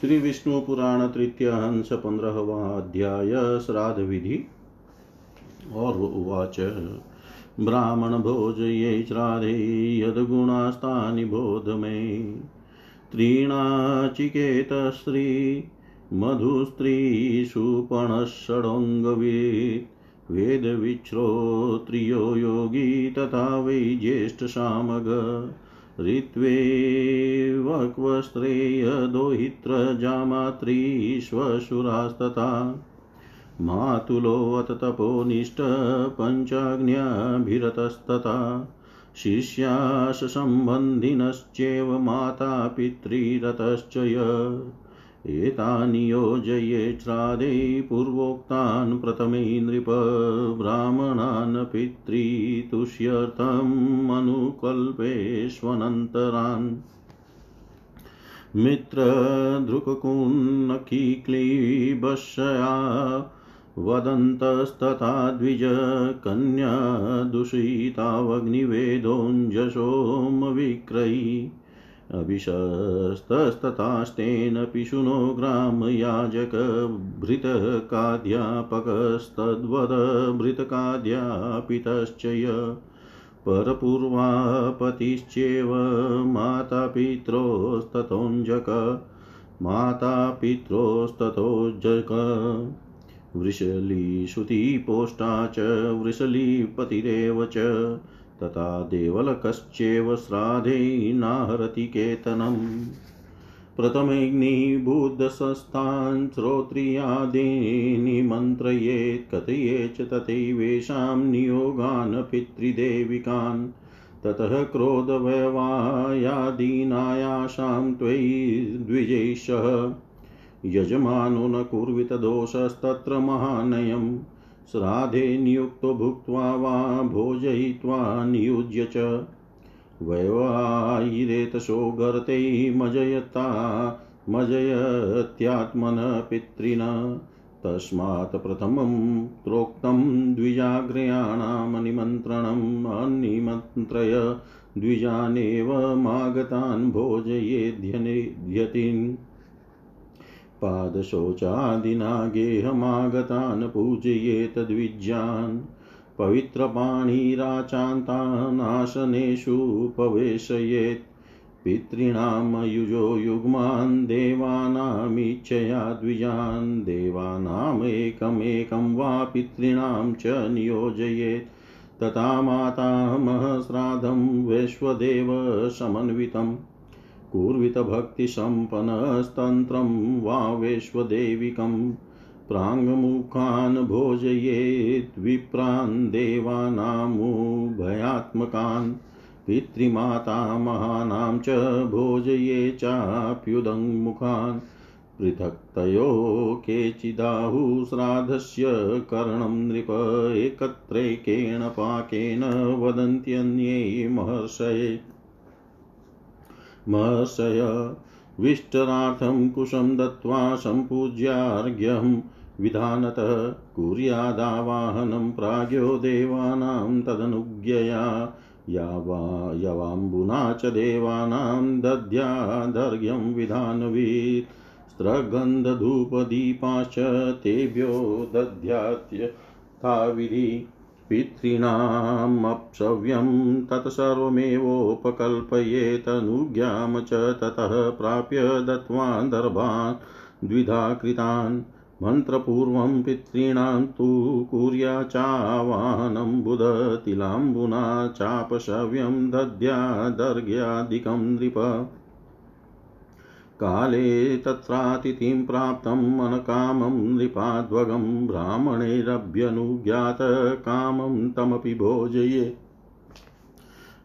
श्री विष्णु पुराण तृतीय हंस पंद्रहवा अध्याय श्राद्ध विधि और उवाच, ब्राह्मण भोजये श्राद्धे यद्गुणास्तानि बोध मे। त्रीणाचिकेतस्त्री मधुस्त्रीषुपणषडोङ्गवीत् वेदविश्रोत्रियो योगी तथा वै ज्येष्ठशामग ऋत्वेवक्वस्त्रेयदोहित्रजामात्रीश्वशुरास्तथा मातुलोऽत तपोनिष्ठ शिष्याशसम्बन्धिनश्चैव माता पितृरतश्च य। एतानि योजये श्राद्धे पूर्वोक्तान् प्रथमे नृप ब्राह्मणान् पितृतुष्यर्थम् अनुकल्पेष्वनन्तरान्। मित्रदृक्कुन्नकीक्लीबशया वदन्तस्तथा द्विज कन्या दूषितावग्निवेदोञ्जसोमविक्रयी अभिशस्तस्तथास्तेन पिशुनो ग्रामयाजकभृतकाध्यापकस्तद्वदभृतकाध्यापितश्च य परपूर्वापतिश्चेव मातापित्रोस्ततोञ्जक मातापित्रोस्ततोज्जक वृषलीश्रुतिपोष्टा च वृषलीपतिरेव च। तथा देवलकश्चैव श्राद्धे नाहरति केतनम् प्रथमैग्निबुद्धसंस्थान् श्रोत्रियादीनि मन्त्रयेत् कथये च तथैवेषां नियोगान् पितृदेविकान्। ततः क्रोधवयवायादीनायासां त्वयि द्विजैषः यजमानो न कुर्वित दोषस्तत्र महानयम्। श्राद्धे नियुक्तो भुक्त्वा वा भोजयित्वा नियुज्य च। वैवायिरेतशो गर्ते मजयता, मजयत्यात्मन पितृन। तस्मात् प्रथमं प्रोक्तं द्विजाग्रयाणां निमन्त्रणम् अन्निमन्त्रय द्विजानेव मागतान् पादशोचादिना गेहमागतान् पूजयेत द्विजान् पवित्रपाणिराचान्तानाशनेषु पवेशयेत् पितॄणां युजो युग्मान् देवानामिच्छया द्विजान्। देवानामेकमेकं वा पितॄणां च नियोजयेत्। तथा मातामहश्राद्धं वैश्वदेव समन्वितम्। कुर्वितभक्तिसम्पन्नस्तन्त्रं वा वैश्वदेविकं प्राङ्मुखान् भोजयेत् विप्रान् देवानामुभयात्मकान् पितृमातामहानां च भोजये चाप्युदङ्मुखान् पृथक्तयो केचिदाहुश्राद्धस्य करणं नृप एकत्रैकेण पाकेन वदन्त्यन्ये महर्षये महर्षय विष्टरार्थं कुशं दत्त्वा सम्पूज्यार्घ्यं विधानतः कुर्यादावाहनं प्राज्ञो देवानां तदनुज्ञया। यावा यवाम्बुना च देवानां दद्यादर्घ्यं विधानवीत्। स्त्रगन्धधूपदीपाश्च तेभ्यो दद्यात्यथाविधि पितॄणामप्सव्यं तत्सर्वमेवोपकल्पयेतनुज्ञां च ततः प्राप्य दत्त्वान् दर्भान् द्विधा कृतान् मन्त्रपूर्वं पितॄणां तु कुर्याचावाहनं बुधतिलाम्बुना चापशव्यं दद्यादर्घ्यादिकं नृप काले तत्रातिथिं प्राप्तम् अनकामं नृपाध्वगं ब्राह्मणैरभ्यनुज्ञातकामं तमपि भोजये।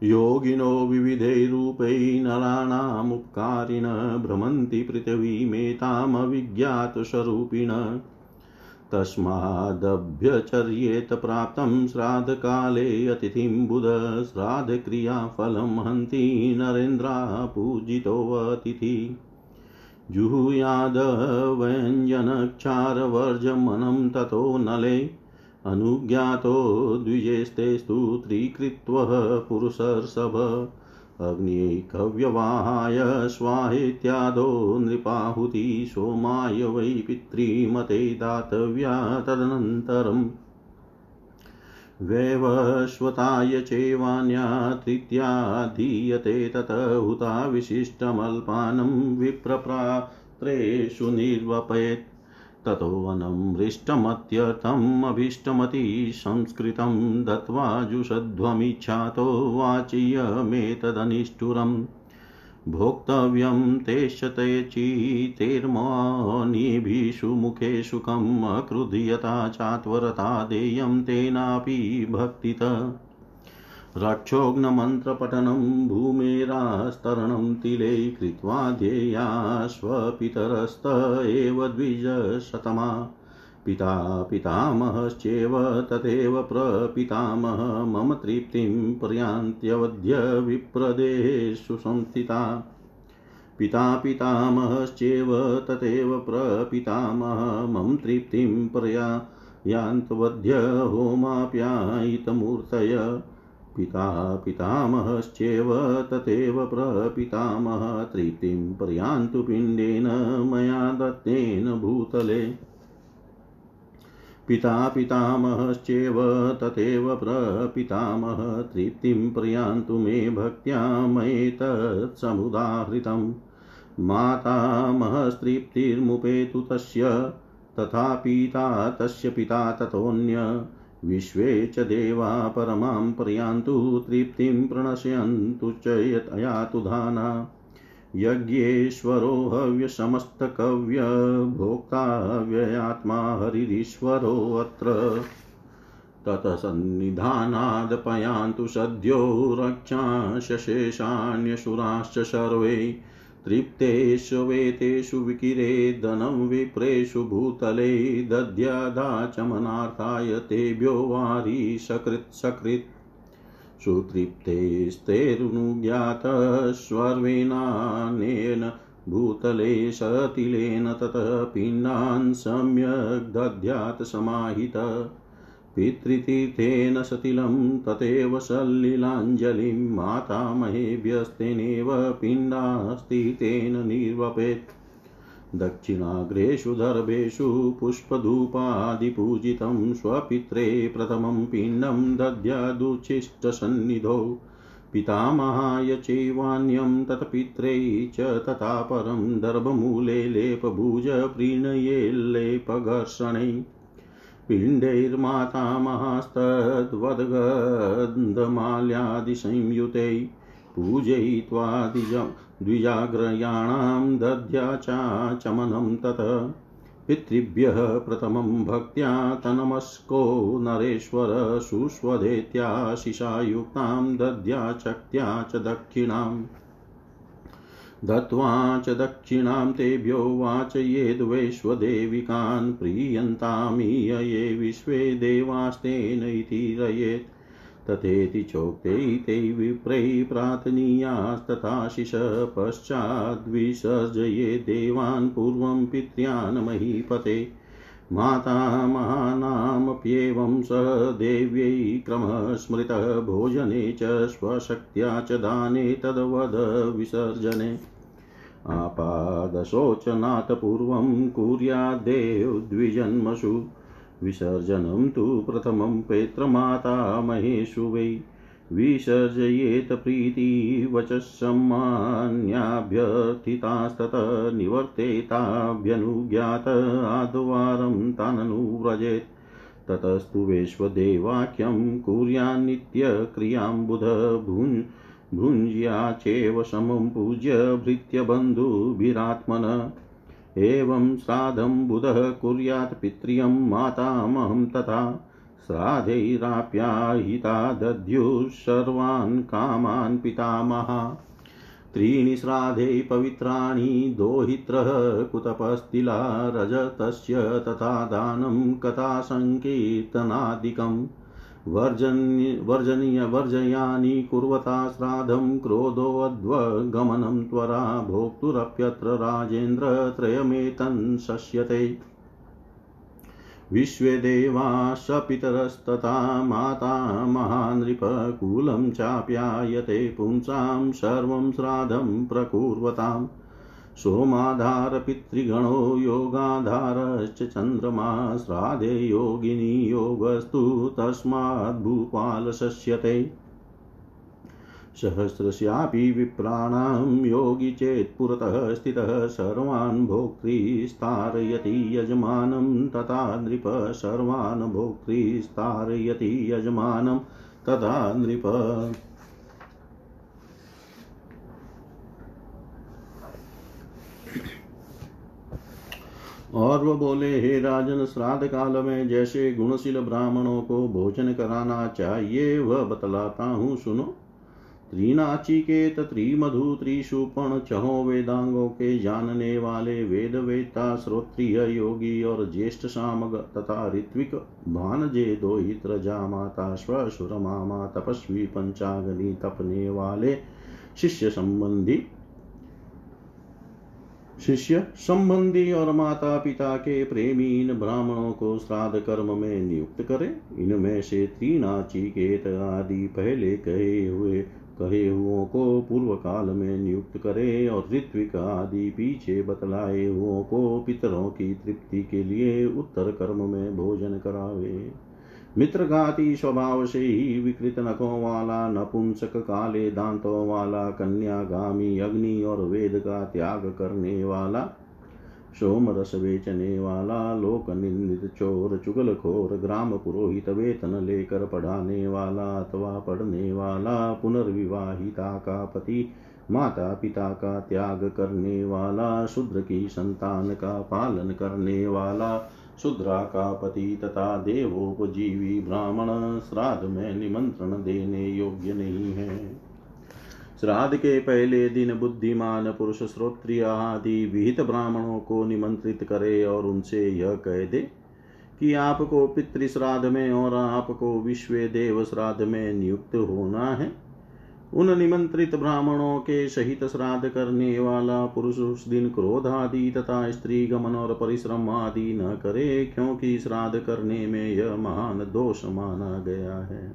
योगिनो विविधैरूपै नराणामुपकारिण भ्रमन्ति पृथिवीमेतामविज्ञातस्वरूपिण तस्मादभ्यचर्येत प्राप्तं श्राद्धकाले अतिथिं बुध श्राद्धक्रियाफलं हन्ति नरेन्द्रा पूजितोऽतिथि। जुहुयादव्यञ्जनक्षारवर्जमनं ततो नले। अनुज्ञातो द्विजेस्तेस्तु त्रिकृत्वः पुरुषर्षभ। अग्निकव्यवाहाय स्वाहेत्यादो नृपाहुति सोमाय वै पितृमते दातव्या तदनन्तरम्। वैवस्वताय चैवान्या तृतीया धीयते तत हुता विशिष्टमल्पानं विप्रप्रात्रेषु निर्वपेत् ततोऽनमृष्टमत्यर्थमभीष्टमति संस्कृतं दत्त्वा जुषध्वमिच्छातो वाचियमेतदनिष्ठुरम्। भोक्तव्यं तेष्यते चीतेर्मौनिभिषु मुखेषु कम् अक्रुध्यता चात्वरता देयं तेनापि भक्तित। रक्षोघ्नमन्त्रपठनं भूमेरास्तरणं तिले कृत्वा ध्येयाश्वपितरस्त एव द्विजशतमा। पिता पितामहश्चेव तथैव प्रपितामह मम तृप्तिं पर्यान्त्यवध्य विप्रदेशु संस्थिता। पिता पितामहश्चेव तथैव प्रपितामह मम तृप्तिं पर्यायान्तवध्य होमाप्यायितमूर्तय। पिता पितामहश्चेव तथैव प्रपितामह तृप्तिं पर्यान्तु पिण्डेन मया दत्तेन भूतले। पिता पितामहश्चेव तथैव प्रपितामह तृप्तिं प्रयान्तु मे भक्त्या मयेतत्समुदाहृतं मातामहस्तृप्तिर्मुपेतु तस्य, तथा पिता तस्य पिता ततोऽन्य। विश्वे च देवा परमां प्रयान्तु तृप्तिं प्रणश्यन्तु च यतयातु धाना यज्ञेश्वरो हव्यसमस्तकव्य भोक्ता व्ययात्मा हरिरीश्वरोऽत्र ततसन्निधानादपयान्तु सद्यो रक्षांशेषाण्यसुराश्च सर्वे तृप्तेष्वेतेषु विकिरे, धनं विप्रेषु भूतले दद्यादाचमनार्थाय तेभ्यो वारी सकृत् सकृत्। सुतृप्तेस्तेरुनुज्ञातस्वर्वेनानेन भूतले सतिलेन ततः पिण्डान् सम्यग् दध्यात् समाहित। पितृतीर्थेन सतिलं तथैव सल्लिलाञ्जलिं मातामहेभ्यस्तेनेव पिण्डास्तीर्थेन निर्वपेत्। दक्षिणाग्रेषु दर्भेषु पुष्पधूपादिपूजितं स्वपित्रे प्रथमं पिण्डं दद्यादुच्छिष्टसन्निधौ पितामहाय चैवान्यं तत्पित्रे च तथा परं दर्भमूले लेपभुज प्रीणयेल्लेपघर्षणै पिण्डैर्मातामहास्तद्वद्गन्धमाल्यादिसंयुतै पूजयित्वा द्विजाग्रयाणां दद्या चाचमनं ततः। पितृभ्यः प्रथमं भक्त्या तनमस्को नरेश्वर सुष्वदेत्याशिषायुक्तां दद्या चक्त्या च दक्षिणाम्। दत्त्वा च दक्षिणां तेभ्यो वाचयेद्वैश्वदेविकान् प्रीयन्तामीयये विश्वे देवास्तेन इति रयेत्। तथेति चोक्ते ते विप्रै प्रार्थनीयास्तथाशिष पश्चाद्विसर्जये देवान् पूर्वं पित्र्यान् महीपते। मातामहानामप्येवं स देव्यै क्रमः स्मृतः भोजने च स्वशक्त्या च दाने तद्वद विसर्जने। आपादशोचनात् पूर्वं कुर्याद्देव द्विजन्मसु विसर्जनं तु प्रथमं पैत्रमाता महेषु वै विसर्जयेत प्रीतिवचस्सम्मान्याभ्यर्थितास्ततः निवर्तेताभ्यनुज्ञात आद्वारं ताननुव्रजेत् ततस्तु वैश्वदेवाख्यं कुर्यान्नित्यक्रियाँ बुध भुञ् भुञ्ज्या चैव समं पूज्य भृत्यबन्धुभिरात्मन। एवं श्राद्धं बुधः कुर्यात् पित्र्यं मातामहं तथा। श्राद्धैराप्याहिता दद्युः सर्वान् कामान् पितामहा। त्रीणि श्राद्धे पवित्राणि दोहित्रः कुतपस्तिला रजतस्य तथा दानं कथासङ्कीर्तनादिकम् वर्जन्य वर्जयानि कुर्वता श्राद्धं क्रोधोऽध्वगमनं त्वरा भोक्तुरप्यत्र राजेन्द्र त्रयमेतन् शस्यते विश्वे देवाश पितरस्तथा माता महानृपकुलं चाप्यायते पुंसां सर्वं श्राद्धं प्रकुर्वताम्। सोमाधारपितृगणो योगाधारश्च चन्द्रमा श्राद्धे योगिनी योगस्तु तस्माद्भूपालशस्यते सहस्रस्यापि विप्राणां योगी चेत् पुरतः स्थितः सर्वान् भोक्तृस्तारयति यजमानं, तथा नृप सर्वान् भोक्तृस्तारयति यजमानं, तथा नृप और वह बोले, हे राजन, श्राद्ध काल में जैसे गुणशील ब्राह्मणों को भोजन कराना चाहिए, वह बतलाता हूँ, सुनो। त्रिनाचिकेत त्रिमधु त्रिशूपण चहो वेदांगों के जानने वाले वेद वेता श्रोत्रिय योगी और ज्येष्ठ सामग तथा ऋत्विक भान जे भानजे दोहित्र जामाता स्वशुरमा तपस्वी पंचागनी तपने वाले शिष्य संबंधी शिष्य, संबंधी और माता पिता के प्रेमी इन ब्राह्मणों को श्राद्ध कर्म में नियुक्त करे। इनमें से त्रिनाचिकेत आदि पहले कहे हुए, कहे हुओं को पूर्व काल में नियुक्त करे और ऋत्विक आदि पीछे बतलाए हुओं को पितरों की तृप्ति के लिए उत्तर कर्म में भोजन करावे। मित्रघाती स्वभाव से ही विकृत नखों वाला, नपुंसक काले दांतों वाला, कन्यागामी अग्नि और वेद का त्याग करने वाला सोम रस बेचने वाला लोक निंदित चोर चुगल खोर ग्राम पुरोहित वेतन लेकर पढ़ाने वाला, अथवा पढ़ने वाला, पुनर्विवाहिता का पति, माता पिता का त्याग करने वाला, शूद्र की संतान का पालन करने वाला शूद्रा का पति तथा देवोपजीवी ब्राह्मण, श्राद्ध में निमंत्रण देने योग्य नहीं है। श्राद्ध के पहले दिन बुद्धिमान पुरुष श्रोत्रिय आदि विहित ब्राह्मणों को निमंत्रित करे और उनसे यह कह दे कि आपको पितृ श्राद्ध में और आपको विश्व देव श्राद्ध में नियुक्त होना है। उन निमंत्रित ब्राह्मणों के सहित श्राद्ध करने वाला पुरुष उस दिन क्रोध आदि तथा स्त्री गमन और परिश्रम आदि न करे, क्योंकि श्राद्ध करने में यह महान दोष माना गया है।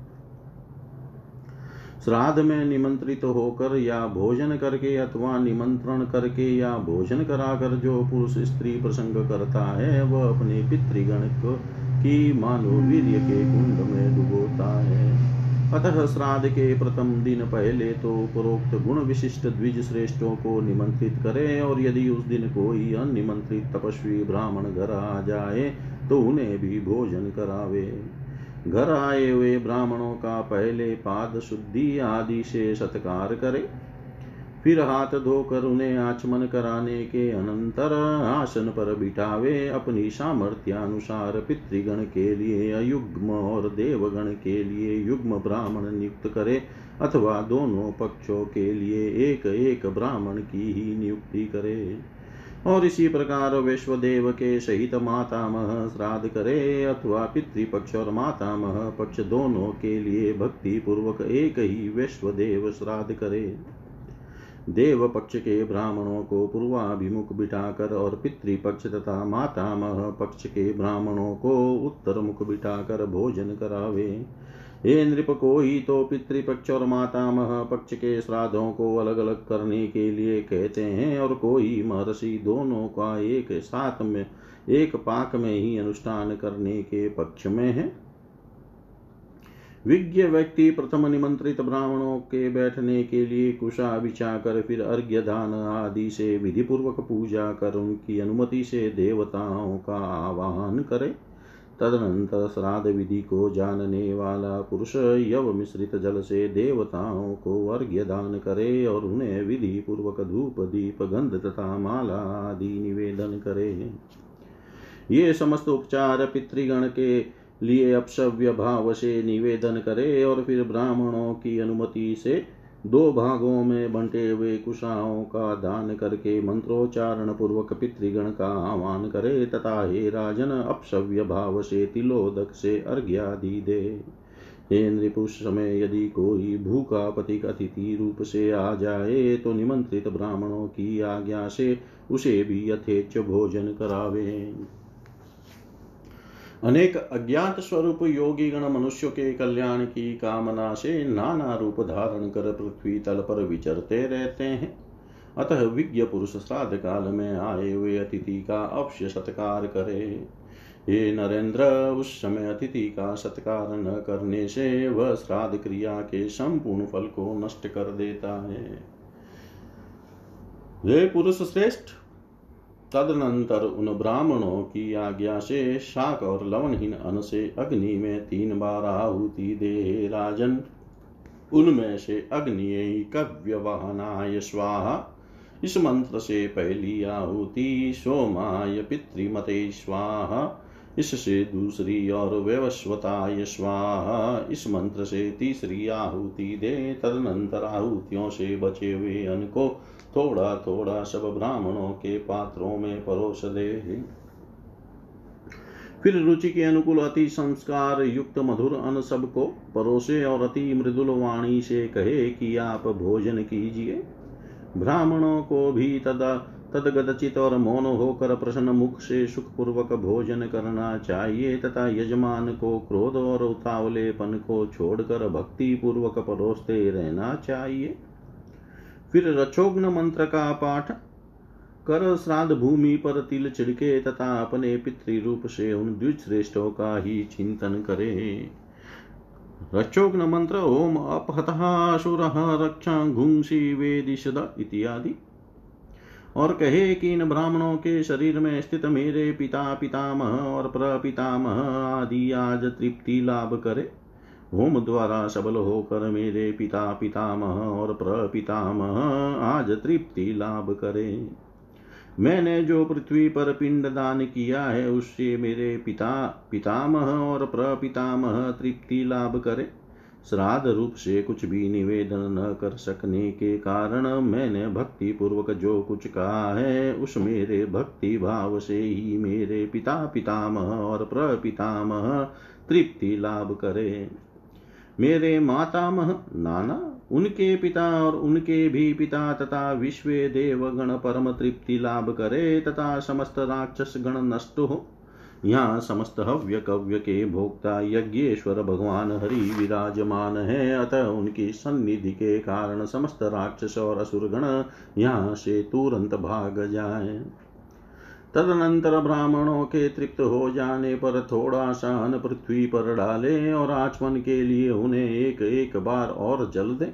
श्राद्ध में निमंत्रित होकर या भोजन करके अथवा निमंत्रण करके या भोजन कराकर जो पुरुष स्त्री प्रसंग करता है, वह अपने पितृगण की मानो वीर्य के कुंड में डुबोता है। अतः श्राद्ध के प्रथम दिन पहले तो उपरोक्त गुण विशिष्ट द्विज श्रेष्ठों को निमंत्रित करें, और यदि उस दिन कोई अनिमंत्रित तपस्वी ब्राह्मण घर आ जाए तो उन्हें भी भोजन करावे। घर आए हुए ब्राह्मणों का पहले पाद शुद्धि आदि से सत्कार करे। फिर हाथ धोकर उन्हें आचमन कराने के अनंतर आसन पर बिठावे अपनी सामर्थ्यानुसार पितृगण के लिए, अयुग्म और देवगण के लिए युग्म ब्राह्मण नियुक्त करे, अथवा दोनों पक्षों के लिए एक एक ब्राह्मण की ही नियुक्ति करे। और इसी प्रकार विश्वदेव के सहित मातामह श्राद्ध करे, अथवा पितृपक्ष और मातामह पक्ष दोनों के लिए भक्ति पूर्वक एक ही विश्वदेव श्राद्ध करे। देव पक्ष के ब्राह्मणों को पूर्वाभिमुख बिठाकर और पितृपक्ष तथा मातामह पक्ष के ब्राह्मणों को उत्तर मुख बिठाकर भोजन करावे। हे नृप को ही तो पितृपक्ष और मातामह पक्ष के श्राद्धों को अलग अलग करने के लिए कहते हैं और कोई महर्षि दोनों का एक साथ में, एक पाक में ही अनुष्ठान करने के पक्ष में है। विज्ञ व्यक्ति प्रथम निमंत्रित ब्राह्मणों के बैठने के लिए कुशा बिछा कर फिर अर्घ्य दान आदि से विधि पूर्वक पूजा कर उनकी अनुमति से देवताओं का आवाहन करे। तदनंतर श्राद्ध विधि को जानने वाला पुरुष यव मिश्रित जल से देवताओं को अर्घ्य दान करे और उन्हें विधि पूर्वक धूप, दीप, गंध तथा माला आदि निवेदन करे। ये समस्त उपचार पितृगण के लिए अपशव्य भाव से निवेदन करे और फिर ब्राह्मणों की अनुमति से दो भागों में बंटे हुए कुशाओं का दान करके मंत्रोच्चारण पूर्वक पितृगण का आह्वान करे तथा हे राजन अपशव्य भाव से तिलोदक से अर्घ्यादि दे। हे नृपुष समय यदि कोई भूखा पथिक अतिथि रूप से आ जाए तो निमंत्रित ब्राह्मणों की आज्ञा से उसे भी यथेच भोजन करावे। अनेक अज्ञात स्वरूप योगी गण मनुष्य के कल्याण की कामना से नाना रूप धारण कर पृथ्वी तल पर विचरते रहते हैं। अतः विज्ञ पुरुष श्राद्ध काल में आए हुए अतिथि का अवश्य सत्कार करे। ये नरेंद्र, उस समय अतिथि का सत्कार न करने से वह श्राद्ध क्रिया के संपूर्ण फल को नष्ट कर देता है पुरुष श्रेष्ठ तदनंतर उन ब्राह्मणों की आज्ञा से शाक और लवनहीन अन्न से अग्नि में तीन बार आहुति दे राजन। उनमें से अग्नि कव्य वहनाय स्वाहा। इस मंत्र से पहली आहुति सोमाय पितृमते स्वाहा। इससे दूसरी और व्यवस्वताय स्वाहा। इस मंत्र से तीसरी आहुति दे, तदनंतर आहुतियों से बचे हुए अन्न को थोड़ा थोड़ा सब ब्राह्मणों के पात्रों में परोस दे। फिर रुचि के अनुकूल अति संस्कार युक्त मधुर अन्न सबको परोसे और अति मृदुल वाणी से कहे कि आप भोजन कीजिए। ब्राह्मणों को भी तदा तदगदचित और मौन होकर प्रसन्न मुख से सुखपूर्वक भोजन करना चाहिए तथा यजमान को क्रोध और उतावलेपन को छोड़कर भक्ति पूर्वक परोसते रहना चाहिए। फिर रचोग्न मंत्र का पाठ, कर श्राद्ध भूमि पर तिल छिड़के तथा अपने पितृरूप से उन द्विश्रेष्ठों का ही चिंतन करे। रक्षोग्न मंत्र, ओम अपहतः असुर रक्षा घुंसी वेदिशद इत्यादि। और कहे कि इन ब्राह्मणों के शरीर में स्थित मेरे पिता पितामह और प्रपितामह आदि आज तृप्ति लाभ करे। होम द्वारा सबल होकर मेरे पिता पितामह और प्रपितामह आज तृप्ति लाभ करे। मैंने जो पृथ्वी पर पिंड दान किया है, उससे मेरे पिता पितामह और प्रपितामह तृप्ति लाभ करे। श्राद्ध रूप से कुछ भी निवेदन न कर सकने के कारण मैंने भक्ति पूर्वक जो कुछ कहा है, उस मेरे भक्ति भाव से ही मेरे पिता पितामह और प्रपितामह तृप्ति लाभ करे। मेरे मातामह नाना, उनके पिता और उनके भी पिता तथा विश्व देवगण परम तृप्ति लाभ करे तथा समस्त राक्षस गण नष्ट हो। यहाँ समस्त हव्य कव्य के भोक्ता यज्ञेश्वर भगवान हरि विराजमान है। अतः उनकी सन्निधि के कारण समस्त राक्षस और असुर गण यहाँ से तुरंत भाग जाए। तदनंतर ब्राह्मणों के तृप्त हो जाने पर थोड़ा सा अन्न पृथ्वी पर डाले और आचमन के लिए उन्हें एक एक बार और जल दे।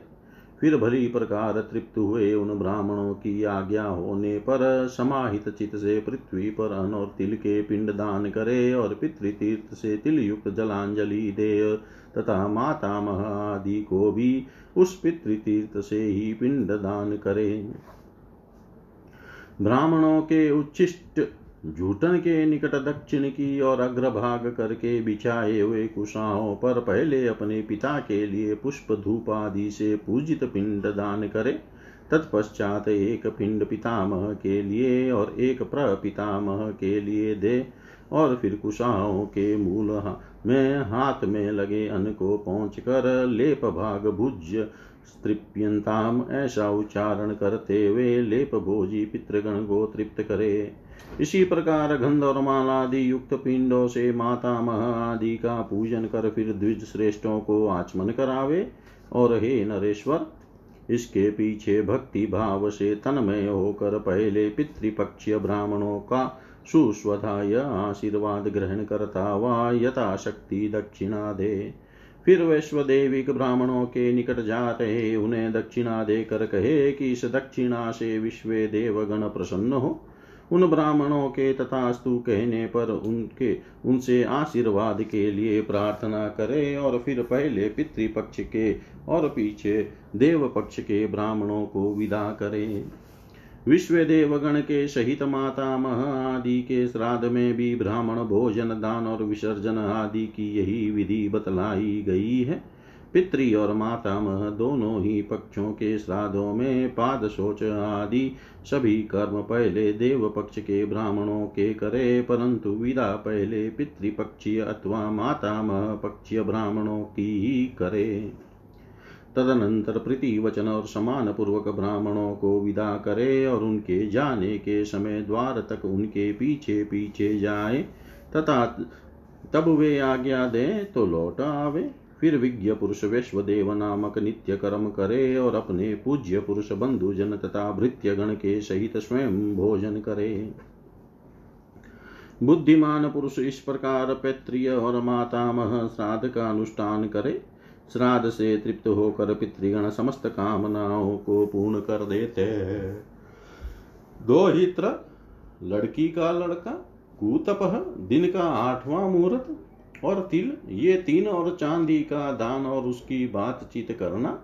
फिर भली प्रकार तृप्त हुए उन ब्राह्मणों की आज्ञा होने पर समाहित चित से पृथ्वी पर अन और तिल के पिंड दान करे और पितृतीर्थ से तिल युक्त जलांजलि दे तथा माता आदि को भी उस पितृतीर्थ से ही पिंड दान करे। ब्राह्मणों के उच्छिष्ट, जूटन के निकट दक्षिण की और अग्रभाग करके बिछाए हुए कुशाओं पर पहले अपने पिता के लिए पुष्प धूप आदि से पूजित पिंड दान करे। तत्पश्चात एक पिंड पितामह के लिए और एक प्रपितामह के लिए दे और फिर कुशाओं के मूल में हाथ में लगे अन्न को पहुँच कर लेप भाग भुज तृप्यंताम ऐसा उच्चारण करते हुए लेप भोजी पितृगण को तृप्त करे। इसी प्रकार गंध और मालादि युक्त पिंडों से माता मह आदि का पूजन कर फिर द्विज श्रेष्ठों को आचमन करावे। और हे नरेश्वर, इसके पीछे भक्ति भाव से तन्मय होकर पहले पितृपक्षीय ब्राह्मणों का सुस्वधा आशीर्वाद ग्रहण करता वा यथाशक्ति दक्षिणा दे। फिर वैश्वदेविक ब्राह्मणों के निकट जा रहे उन्हें दक्षिणा देकर कहे कि इस दक्षिणा से विश्व देवगण प्रसन्न हो। उन ब्राह्मणों के तथास्तु कहने पर उनके, उनसे आशीर्वाद के लिए प्रार्थना करे और फिर पहले पितृपक्ष के और पीछे देव पक्ष के ब्राह्मणों को विदा करे। विश्व देवगण के सहित माता आदि के श्राद्ध में भी ब्राह्मण भोजन, दान और विसर्जन आदि की यही विधि बतलाई गई है। पितृ और मातामह दोनों ही पक्षों के श्राद्धों में पाद शोच आदि सभी कर्म पहले देव पक्ष के ब्राह्मणों के करे, परंतु विदा पहले पितृपक्षीय अथवा मातामह पक्षीय ब्राह्मणों की ही करे। तदनंतर प्रीति वचन और समान पूर्वक ब्राह्मणों को विदा करे और उनके जाने के समय द्वार तक उनके पीछे पीछे जाए। तथा तब वे आज्ञा दें तो लौट आवे। फिर विज्ञ पुरुष देव नामक नित्य कर्म करे और अपने पूज्य पुरुष बंधु जन तथा भृत्य गण के सहित स्वयं भोजन करे। बुद्धिमान पुरुष इस प्रकार पैत्रिय और मातामह श्राद्ध का अनुष्ठान करे। श्राद्ध से तृप्त होकर पितृगण समस्त कामनाओं को पूर्ण कर देते दो हित्र, लड़की का लड़का, कूतप, दिन का आठवां मुहूर्त, और तिल, ये तीन और चांदी का दान और उसकी बातचीत करना,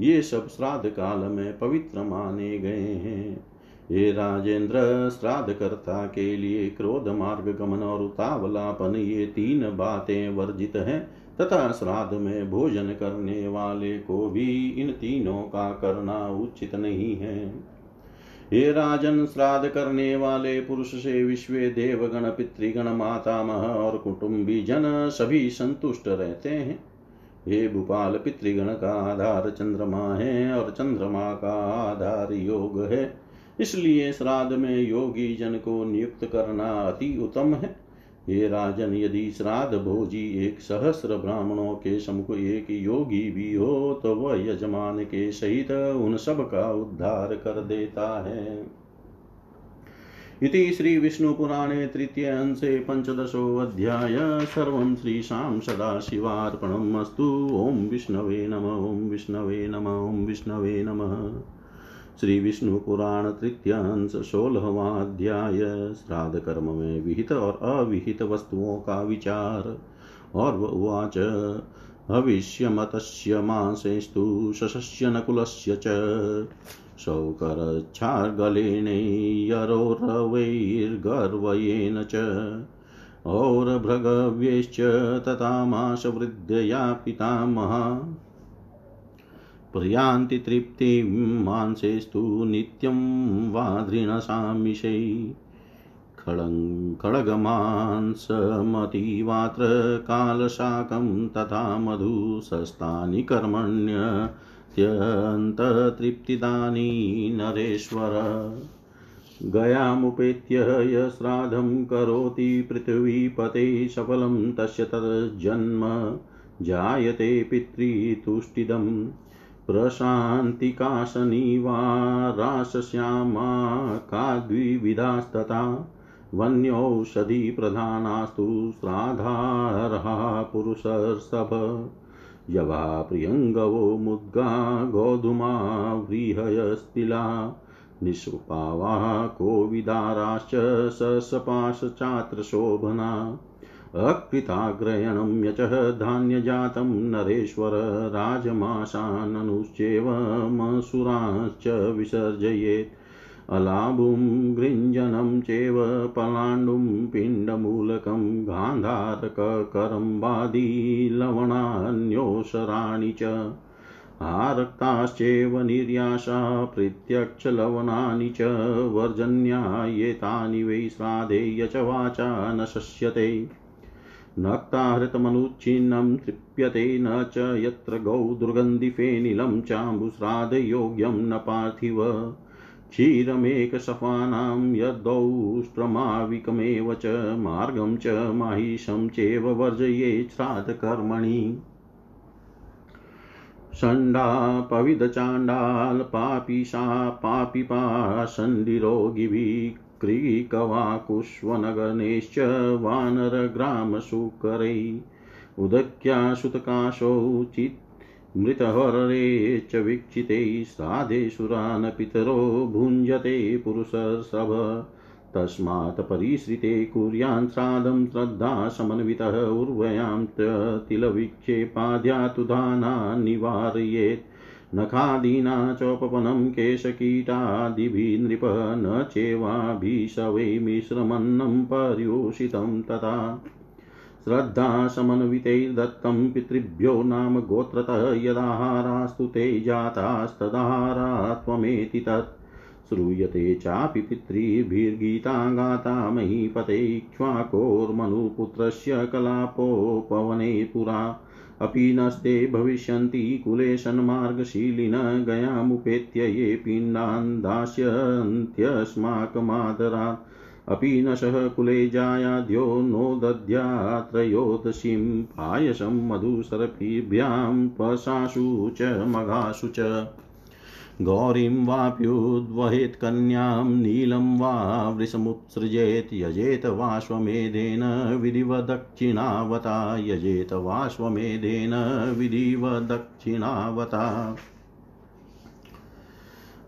ये सब श्राद्ध काल में पवित्र माने गए हैं। ये राजेंद्र श्राद्ध कर्ता के लिए क्रोध मार्ग गमन और उतावलापन, ये तीन बातें वर्जित हैं। तथा श्राद्ध में भोजन करने वाले को भी इन तीनों का करना उचित नहीं है। हे राजन, श्राद्ध करने वाले पुरुष से विश्व देवगण, पितृगण, मातामह और कुटुंबी जन सभी संतुष्ट रहते हैं। हे भूपाल, पितृगण का आधार चंद्रमा है और चंद्रमा का आधार योग है। इसलिए श्राद्ध में योगी जन को नियुक्त करना अति उत्तम है। ये राजन, यदि श्राद्ध भोजी एक सहस्र ब्राह्मणों के समुख एक योगी भी हो तो वह यजमान के सहित उन सब का उद्धार कर देता है। इति श्रीविष्णुपुराणे तृतीय अंशे पञ्चदशोऽध्याय सर्वं श्रीशां सदाशिवार्पणम् अस्तु। ॐ विष्णवे नम, ॐ विष्णवे नम, ॐ विष्णवे नमः। श्री विष्णु पुराण तृतीयांश सोलहवाध्याय श्राद्ध कर्म में विहित और अविहित वस्तुओं का विचार। और उवाच भविष्यमतस्य मासेस्तु शशस्य नकुलस्य च। शौकरच्छार्गलेणैयरोरवैर्गर्वयेन च। औरभृगव्यैश्च तथा मासवृद्धया पितामहा। प्रयान्ति तृप्तिं मांसेस्तु नित्यं वा दृढसामिषै खड्गमांसमतीवात्र कालशाकं तथा मधुसस्तानि कर्मण्यत्यन्ततृप्तिदानि नरेश्वर। गयामुपेत्य यश्राद्धं करोति पृथिवीपते सफलं तस्य तज्जन्म जायते पितृतुष्टिदम्। प्रशान्तिकाशनिवारासश्यामा का द्विविधास्तथा वन्यौषधिप्रधानास्तु श्राद्धार्हा पुरुषर्षभ। यवा प्रियङ्गवो मुद्गा गोधूमा व्रीहयस्तिला निःसृपावाः कोविदाराश्च ससपाशचात्रशोभना अकृताग्रयणं यचः धान्यजातं नरेश्वर राजमाशाननुश्चेवमसुराश्च विसर्जयेत्। अलाभुं गृञ्जनं चैव पलाण्डुं पिण्डमूलकं गान्धारककरं वादी लवणान्योषराणि च। आरक्ताश्चैव निर्यासा प्रत्यक्षलवणानि च। वर्जन्या एतानि वै श्राद्धे यच वाचा न शस्यते नक्ताहृतमनुच्छिन्नं तृप्यते न च यत्र गौ दुर्गन्धिफेनिलं चाम्बुश्राद्धयोग्यं न पार्थिव। क्षीरमेकशफानां यदौष्ट्रमाविकमेव च मार्गं च माहिषं चैव वर्जये श्राद्धकर्मणि षण्डा पविदचाण्डाल पापिशा पापिपाषण्डिरोगिभिः क्रीकवाकुष्वनगनेश्च वानरग्रामशुकरै उदक्याशुतकाशौ चित् मृतहरे च वीक्षिते साधेशुरान् पितरो भुञ्जते पुरुषसभ तस्मात् परिश्रिते कुर्यान् श्राद्धं श्रद्धा समन्वितः उर्वयां तिलविक्षेपाद्यातु दाना निवारयेत्। नखादीना चोपवनं केशकीटादिभिः नृप न चेवाभिशवै मिश्रमन्नं पर्यूषितं तथा। श्रद्धासमन्वितैर्दत्तं पितृभ्यो नाम गोत्रतः यदाहारास्तु ते जातास्तदाहारा त्वमेति तत्। श्रूयते चापि पितृभिर्गीता गाता महीपते इक्ष्वाकोर्मनुपुत्रस्य कलापोपवने पुरा। अपि नस्ते भविष्यन्ति कुले सन्मार्गशीलिन गयामुपेत्य ये पिण्डान् दास्यन्त्यस्माकमादरात् अपि न सह कुले जायाद्यो नो दद्यात्रयोदशीं पायसं मधुसरपीभ्यां पशासु च मघासु च। गौरीं वाप्युद्वहेत् कन्यां नीलं वा वृषमुत्सृजेत् यजेत वाश्वमेधेन विधिवदक्षिणावता यजेत वाश्वमेधेन विधिवदक्षिणावता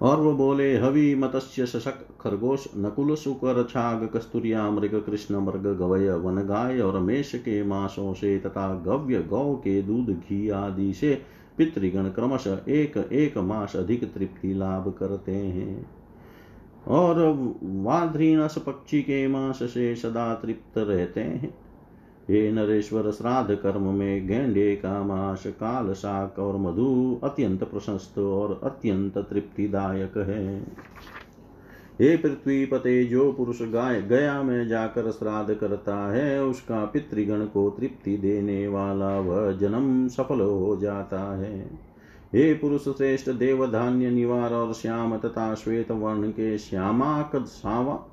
और वो बोले, हवि मत्स्य शशक खरगोश नकुल सुकर छाग कस्तूरिया मृग कृष्ण मृग गवय वन गाय और मेष के मांसों से तथा गव्य गौ के दूध घी आदि से पितृगण क्रमश एक एक मास अधिक तृप्ति लाभ करते हैं। और वाद्रीनस पक्षी के मास से सदा तृप्त रहते हैं। ये नरेश्वर, श्राद्ध कर्म में गेंडे का मास, काल शाक और मधु अत्यंत प्रशस्त और अत्यंत तृप्तिदायक है। हे पृथ्वी पते, जो पुरुष गाय, गया में जाकर श्राद्ध करता है, उसका पितृगण को तृप्ति देने वाला वह जन्म सफल हो जाता है। हे पुरुष श्रेष्ठ देव धान्य निवार और श्याम तथा श्वेत वर्ण के श्यामाक सावा,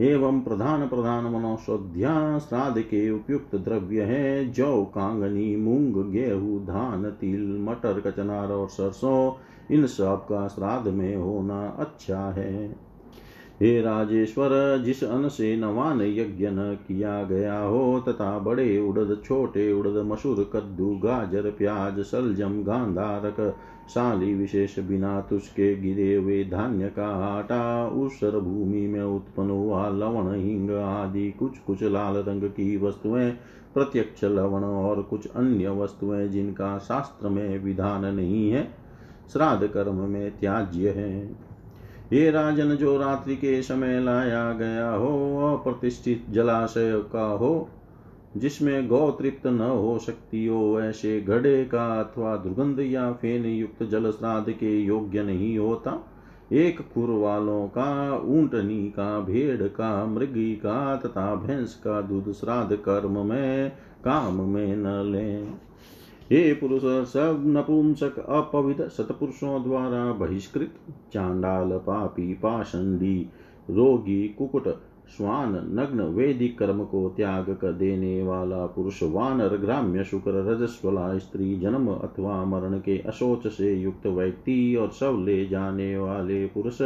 एवं प्रधान प्रधान मनोषोध्या श्राद्ध के उपयुक्त द्रव्य है, जौ, कांगनी, मूंग, गेहूँ, धान, तिल, मटर, कचनार और सरसों, इन सब का श्राद्ध में होना अच्छा है। हे राजेश्वर, जिस अन्न से नवान यज्ञ न किया गया हो, तथा बड़े उड़द, छोटे उड़द, मसूर, कद्दू, गाजर, प्याज, सलजम गांधारक शाली विशेष बिना तुषके गिरे हुए धान्य का आटा उसर भूमि में उत्पन्न हुआ लवण, हिंग आदि कुछ कुछ लाल रंग की वस्तुएँ, प्रत्यक्ष लवण और कुछ अन्य वस्तुएँ जिनका शास्त्र में विधान नहीं है, श्राद्ध कर्म में त्याज्य है। ये राजन, जो रात्रि के समय लाया गया हो, अप्रतिष्ठित जलाशय का हो, जिसमें गौ तृप्त न हो सकती हो, ऐसे घड़े का अथवा दुर्गंध या फेन युक्त जल श्राद्ध के योग्य नहीं होता। एक खुर वालों का, ऊंटनी का, भेड़ का, मृगी का, तथा भैंस का दूध श्राद्ध कर्म में, काम में न लें। हे पुरुष सब नपुंसक अपविध सतपुरुषों द्वारा बहिष्कृत चांडाल पापी पाषंडी रोगी कुकुट स्वान नग्न वैदिक कर्म को त्याग कर देने वाला पुरुष, वानर, ग्राम्य शुक्र, रजस्वला, स्त्री, जन्म अथवा मरण के अशोच से युक्त व्यक्ति और सब ले जाने वाले पुरुष,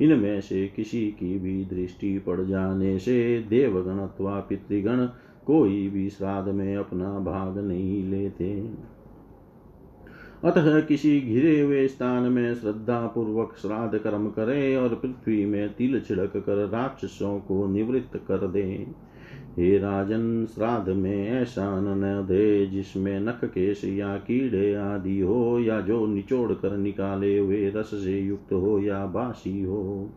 इनमें से किसी की भी दृष्टि पड़ जाने से देवगण अथवा पितृगण कोई भी श्राद्ध में अपना भाग नहीं लेते। अतः किसी घिरे हुए स्थान में श्रद्धा पूर्वक श्राद्ध कर्म करे और पृथ्वी में तिल छिड़क कर राक्षसों को निवृत्त कर दे। हे राजन, श्राद्ध में ऐसा न दे जिसमें नख, केश या कीड़े आदि हो या जो निचोड़ कर निकाले हुए रस से युक्त हो या बासी हो।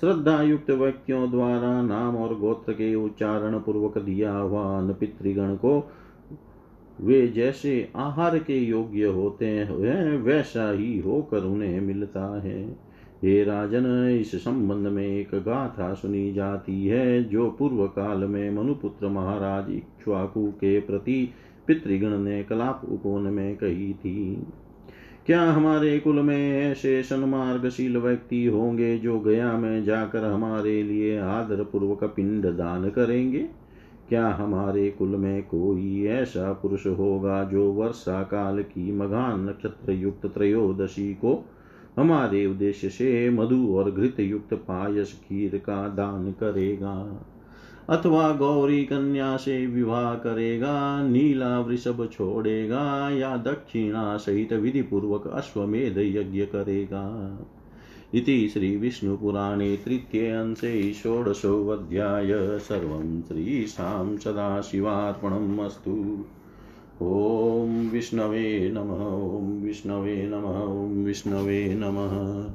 श्रद्धा युक्त व्यक्तियों द्वारा नाम और गोत्र के उच्चारण पूर्वक दिया हुआ अन्न पितृगण को वे जैसे आहार के योग्य होते हैं वैसा ही होकर उन्हें मिलता है। हे राजन, इस संबंध में एक गाथा सुनी जाती है, जो पूर्व काल में मनुपुत्र महाराज इक्ष्वाकु के प्रति पितृगण ने कलाप उपोन में कही थी। क्या हमारे कुल में ऐसे सन्मार्गशील व्यक्ति होंगे जो गया में जाकर हमारे लिए आदर पूर्वक पिंड दान करेंगे? क्या हमारे कुल में कोई ऐसा पुरुष होगा जो वर्षा काल की मघान नक्षत्र युक्त त्रयोदशी को हमारे उद्देश्य से मधु और घृत युक्त पायस खीर का दान करेगा? अथवा गौरी कन्या से विवाह करेगा, नीला वृषभ छोड़ेगा या दक्षिणा सहित विधि पूर्वक अश्वमेध यज्ञ करेगा। इति श्रीविष्णुपुराणे तृतीये अंशे षोडशोऽध्याय सर्वं श्रीशां सदाशिवार्पणम् अस्तु। ॐ विष्णवे नमः, ॐ विष्णवे नमः, ॐ विष्णवे नमः।